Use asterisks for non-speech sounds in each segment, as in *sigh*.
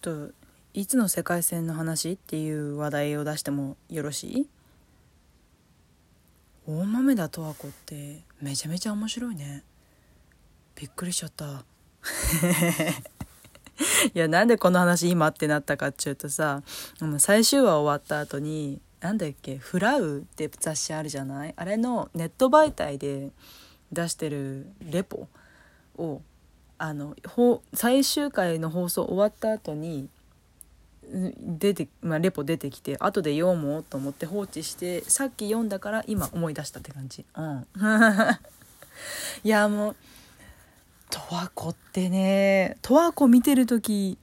っといつの世界線の話っていう話題を出してもよろしい？大豆田十和子ってめちゃめちゃ面白いね。びっくりしちゃった。*laughs* いやなんでこの話今ってなったかっちゅうとさ最終話終わった後になんだっけ「フラウ」って雑誌あるじゃない？あれのネット媒体で出してるレポをあの最終回の放送終わった後に出て、まあ、レポ出てきて後で読もうと思って放置してさっき読んだから今思い出したって感じ。うん。*laughs* いやもう十和子ってね十和子見てる時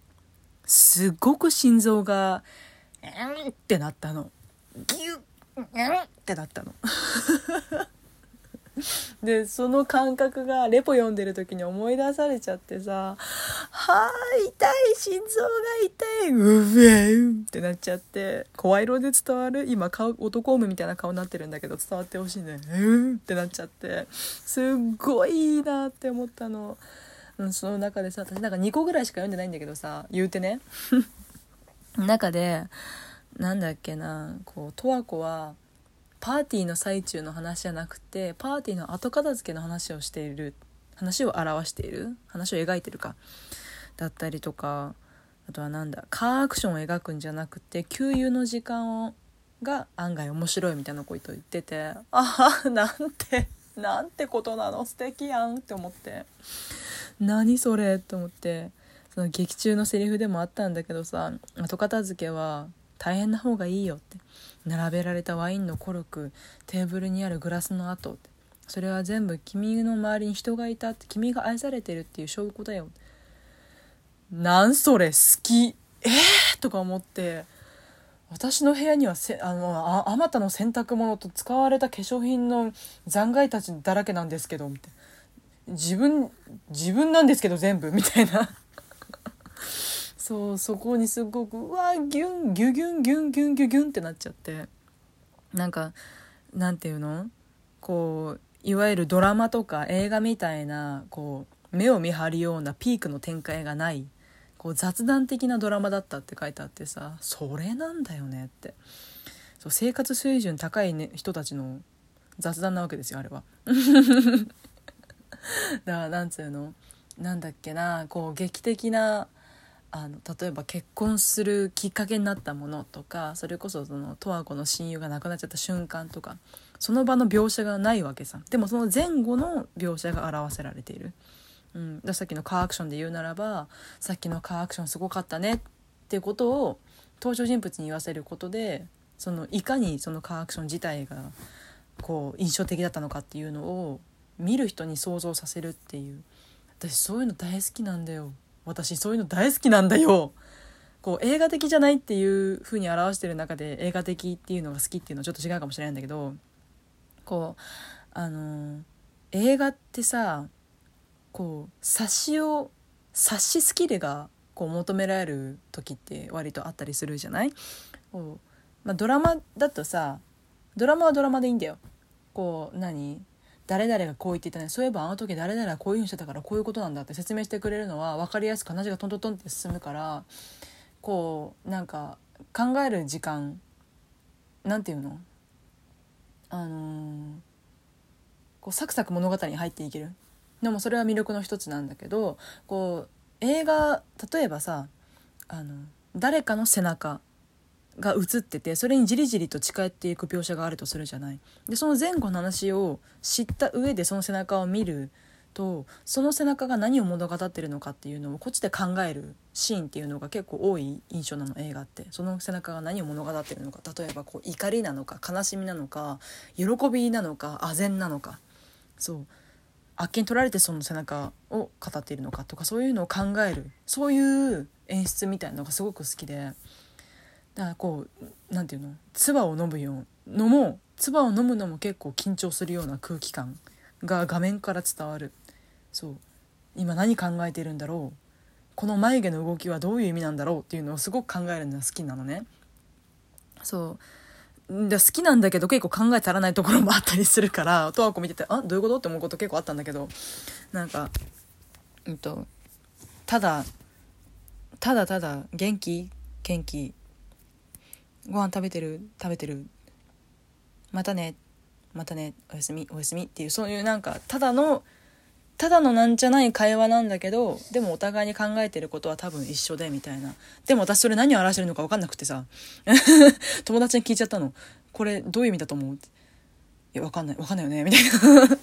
すごく心臓が「うん」ってなったの。ギュッうんってなったの。*laughs* *laughs* でその感覚がレポ読んでる時に思い出されちゃってさ「はあ痛い心臓が痛いうえん」ってなっちゃって声色で伝わる今顔男オムみたいな顔になってるんだけど伝わってほしいね「うん」ってなっちゃってすっごいいいなって思ったの。うん、その中でさ私なんか2個ぐらいしか読んでないんだけどさ言うてね *laughs* 中でなんだっけなこう十和子はパーティーの最中の話じゃなくてパーティーの後片付けの話をしている話を表している話を描いてるかだったりとかあとはなんだカーアクションを描くんじゃなくて給油の時間をが案外面白いみたいなこと言っててああなんてなんてことなの素敵やんって思って。何それって思ってその劇中のセリフでもあったんだけどさ後片付けは大変な方がいいよって。並べられたワインのコルクテーブルにあるグラスの跡。ってそれは全部君の周りに人がいたって。君が愛されてるっていう証拠だよなんそれ好き。えー、とか思って私の部屋にはせあのあまたの洗濯物と使われた化粧品の残骸たちだらけなんですけどみたいな自分自分なんですけど全部みたいな。そうそこにすごくうわギュンギュギュンギュンギュンギュギュンってなっちゃって。なんかなんていうの？こういわゆるドラマとか映画みたいなこう目を見張るようなピークの展開がないこう雑談的なドラマだったって書いてあってさそれなんだよねって。そう生活水準高い、ね、人たちの雑談なわけですよあれは。*laughs* だからなんつうの？なんだっけなこう劇的なあの例えば結婚するきっかけになったものとかそれこそその十和子の親友が亡くなっちゃった瞬間とかその場の描写がないわけさ。でもその前後の描写が表せられている、うん、ださっきのカーアクションで言うならばさっきのカーアクションすごかったねってことを登場人物に言わせることでそのいかにそのカーアクション自体がこう印象的だったのかっていうのを見る人に想像させるっていう。私そういうの大好きなんだよ。私そういうの大好きなんだよ。こう映画的じゃないっていう風に表してる中で映画的っていうのが好きっていうのはちょっと違うかもしれないんだけどこうあの映画ってさこう察しを察しスキルがこう求められる時って割とあったりするじゃない？こう、まあ、ドラマだとさドラマはドラマでいいんだよ。こう何？誰々がこう言っていたねそういえばあの時誰々がこういうふうにしてたからこういうことなんだって説明してくれるのは分かりやすく話がトントントンって進むからこうなんか考える時間なんていうの？あのー、こうサクサク物語に入っていける。でもそれは魅力の一つなんだけどこう映画例えばさあの誰かの背中が映っててそれにじりじりと近寄っていく描写があるとするじゃない。でその前後の話を知った上でその背中を見るとその背中が何を物語ってるのかっていうのをこっちで考えるシーンっていうのが結構多い印象なの映画って。その背中が何を物語ってるのか。例えばこう怒りなのか悲しみなのか喜びなのか唖然なのか。そう。あっけに取られてその背中を語っているのかとかそういうのを考える。そういう演出みたいなのがすごく好きで。だからこう何て言うの？唾を飲むようのも唾を飲むのも結構緊張するような空気感が画面から伝わる。そう。今何考えてるんだろう？この眉毛の動きはどういう意味なんだろうっていうのをすごく考えるのが好きなのね。そう。で好きなんだけど結構考え足らないところもあったりするから十和子見ててあどういうこと？って思うこと結構あったんだけど。なんかうんとただただただ元気？元気？ご飯食べてる食べてる。またねまたねおやすみおやすみっていうそういうなんかただのただのなんじゃない会話なんだけどでもお互いに考えてることは多分一緒でみたいな。でも私それ何を表してるのか分かんなくてさ。*laughs* 友達に聞いちゃったの。これどういう意味だと思う？いや分かんない分かんないよね。みたいな。*laughs* だ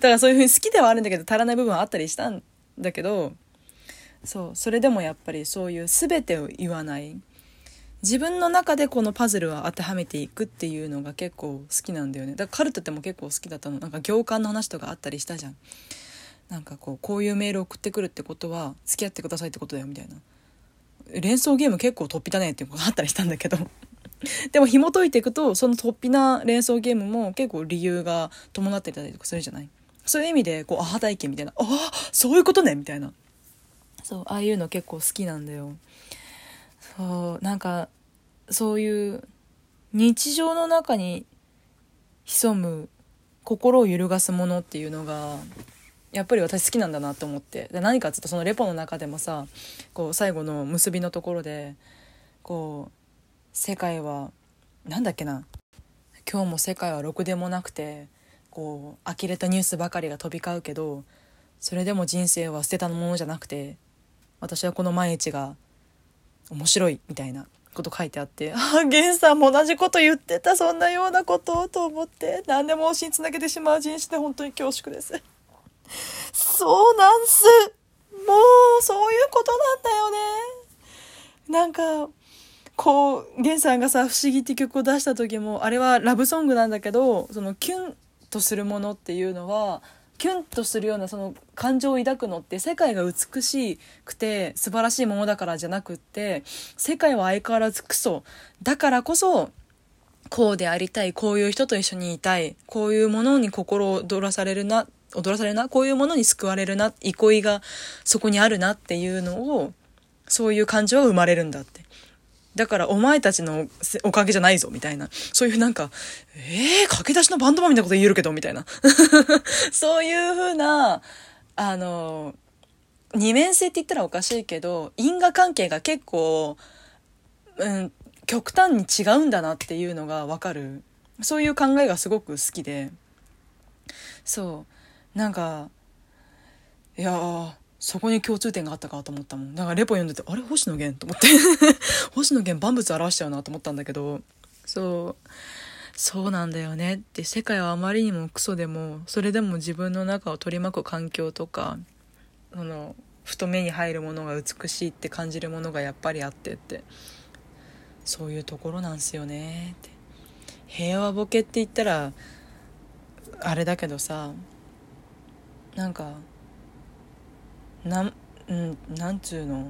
からそういうふうに好きではあるんだけど足らない部分はあったりしたんだけどそうそれでもやっぱりそういう全てを言わない。自分の中でこのパズルは当てはめていくっていうのが結構好きなんだよね。だからカルトっても結構好きだったの。なんか行間の話とかあったりしたじゃん。なんかこうこういうメール送ってくるってことは付き合ってくださいってことだよみたいな。連想ゲーム結構突飛だねっていうことがあったりしたんだけど。*laughs* でも紐解いていくとその突飛な連想ゲームも結構理由が伴ってたりとかするじゃない？そういう意味でこうアハ体験みたいな。ああそういうことねみたいな。そうああいうの結構好きなんだよ。そうなんかそういう日常の中に潜む心を揺るがすものっていうのがやっぱり私好きなんだなと思って。で何かっつうとそのレポの中でもさこう最後の結びのところでこう世界はなんだっけな。今日も世界はろくでもなくてこう呆れたニュースばかりが飛び交うけどそれでも人生は捨てたものじゃなくて私はこの毎日が面白いみたいなこと書いてあってああ源さんも同じこと言ってたそんなようなことと思って何でも推しにつなげてしまう人種で本当に恐縮です。そうなんす。もうそういうことなんだよね。なんかこう源さんがさ「不思議」って曲を出した時もあれはラブソングなんだけどそのキュンとするものっていうのはキュンとするようなその感情を抱くのって世界が美しくて素晴らしいものだからじゃなくって世界は相変わらずクソだからこそこうでありたいこういう人と一緒にいたいこういうものに心を躍らされるな踊らされるなこういうものに救われるな憩いがそこにあるなっていうのをそういう感情が生まれるんだって。だからお前たちのおかげじゃないぞ、みたいな。そういうなんか、えー、駆け出しのバンドマンみたいなこと言えるけど、みたいな。*laughs* そういうふうな、あの、二面性って言ったらおかしいけど、因果関係が結構、うん、極端に違うんだなっていうのがわかる。そういう考えがすごく好きで。そう。なんか、いやー、そこに共通点があったかと思ったもん。だからレポ読んでてあれ星野源と思って。*laughs* 星野源万物表しちゃうなと思ったんだけど。そう。そうなんだよね。って世界はあまりにもクソでもそれでも自分の中を取り巻く環境とかそのふと目に入るものが美しいって感じるものがやっぱりあってって。そういうところなんすよね。って。平和ボケって言ったらあれだけどさなんかなんうんなんつうの？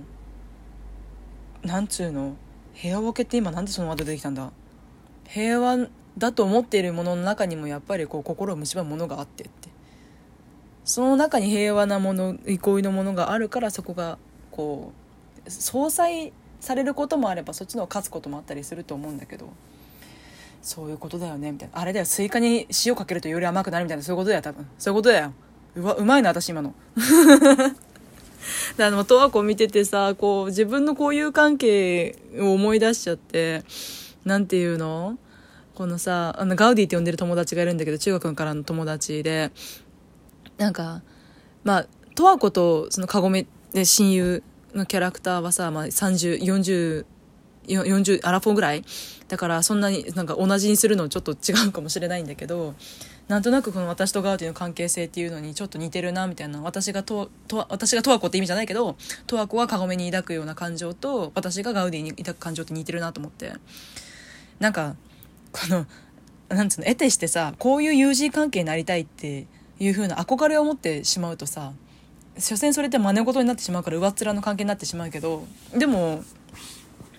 なんつうの？平和ボケって今なんでそのワード出てきたんだ？平和だと思っているものの中にもやっぱりこう心を蝕むものがあってって。その中に平和なもの憩いのものがあるからそこがこう相殺されることもあればそっちの勝つこともあったりすると思うんだけど。そういうことだよねみたいな。あれだよ。スイカに塩かけるとより甘くなるみたいな。そういうことだよ多分。そういうことだよ。うわうまいな私今の。であの十和子見ててさこう自分の交友関係を思い出しちゃってなんていうの？このさあのガウディって呼んでる友達がいるんだけど中学からの友達で。なんかまあ十和子とそのカゴメで親友のキャラクターはさ、まあ、30、40 40アラフォーぐらい。だからそんなになんか同じにするのちょっと違うかもしれないんだけどなんとなくこの私とガウディの関係性っていうのにちょっと似てるなみたいな私がとと私が十和子って意味じゃないけど十和子はカゴメに抱くような感情と私がガウディに抱く感情って似てるなと思って。なんかこのなんつうの得てしてさこういう友人関係になりたいっていう風な憧れを持ってしまうとさ所詮それって真似事になってしまうから上っ面の関係になってしまうけどでも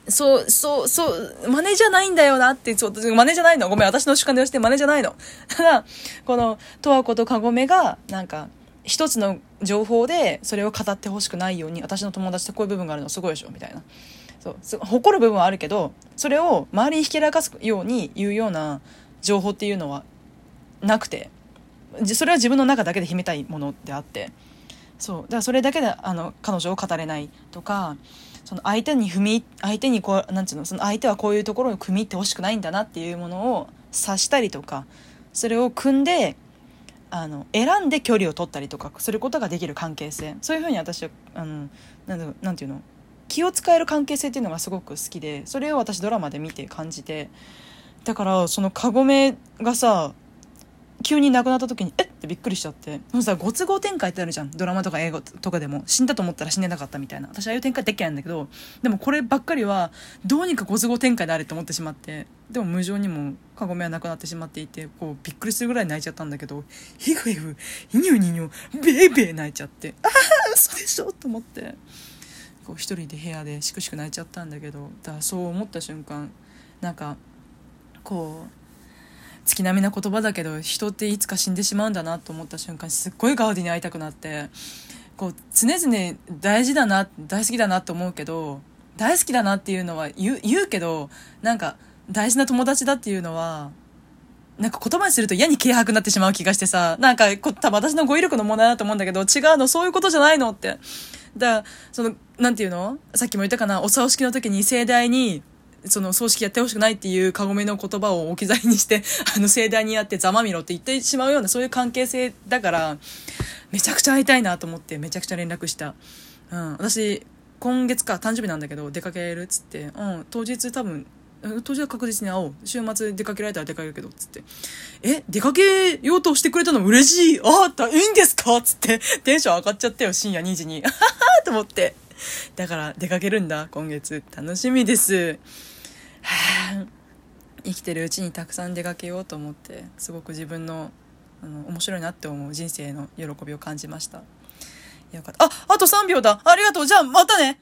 そう、そう、そう、真似じゃないんだよなって、そう、真似じゃないの。ごめん、私の主観で押して真似じゃないの。ただ、この、十和子とかごめが、なんか、一つの情報で、それを語ってほしくないように、私の友達ってこういう部分があるのすごいでしょみたいな。そう、誇る部分はあるけど、それを周りにひけらかすように言うような情報っていうのはなくて、それは自分の中だけで秘めたいものであって、そうだからそれだけであの彼女を語れないとかその相手に踏み相手にこうなんていうのその相手はこういうところに組み入ってほしくないんだなっていうものを察したりとかそれを組んであの選んで距離を取ったりとかすることができる関係性。そういうふうに私はあのなんなんていうの気を使える関係性っていうのがすごく好きでそれを私ドラマで見て感じてだからそのカゴメがさ急に亡くなった時にえ？ってびっくりしちゃって。もうさご都合展開ってあるじゃん。ドラマとか映画とかでも。死んだと思ったら死んでなかったみたいな。私ああいう展開できないんだけどでもこればっかりはどうにかご都合展開であれと思ってしまって。でも無情にもカゴメは亡くなってしまっていてこうびっくりするぐらい泣いちゃったんだけどヒフヒフイニョニニョベーベー泣いちゃって。ああ嘘でしょと思って。こう一人で部屋でしくしく泣いちゃったんだけどだそう思った瞬間なんかこう月並みな言葉だけど人っていつか死んでしまうんだなと思った瞬間すっごいガウディに会いたくなってこう常々大事だな大好きだなと思うけど大好きだなっていうのは言う言うけどなんか大事な友達だっていうのはなんか言葉にすると嫌に軽薄になってしまう気がしてさ、なんかこ、多分私の語彙力の問題だと思うんだけど、違うの、そういうことじゃないのって。だその、なんていうの？さっきも言ったかな、お葬式の時に盛大にその葬式やってほしくないっていうカゴメの言葉を置き去りにして、*laughs* あの盛大にやってざまみろって言ってしまうようなそういう関係性だから、めちゃくちゃ会いたいなと思ってめちゃくちゃ連絡した。うん。私、今月か誕生日なんだけど出かけるっつって、うん、当日多分、当日は確実に会おう。週末出かけられたら出かけるけど、つって。え、出かけようとしてくれたの嬉しい？ああ、いいんですか？つって、テンション上がっちゃったよ、深夜2時に。*laughs* はははと思って。だから出かけるんだ、今月。楽しみです。*sighs* 生きてるうちにたくさん出かけようと思ってすごく自分のあの面白いなって思う人生の喜びを感じました。よかった。ああと3秒だ。ありがとう。じゃあまたね。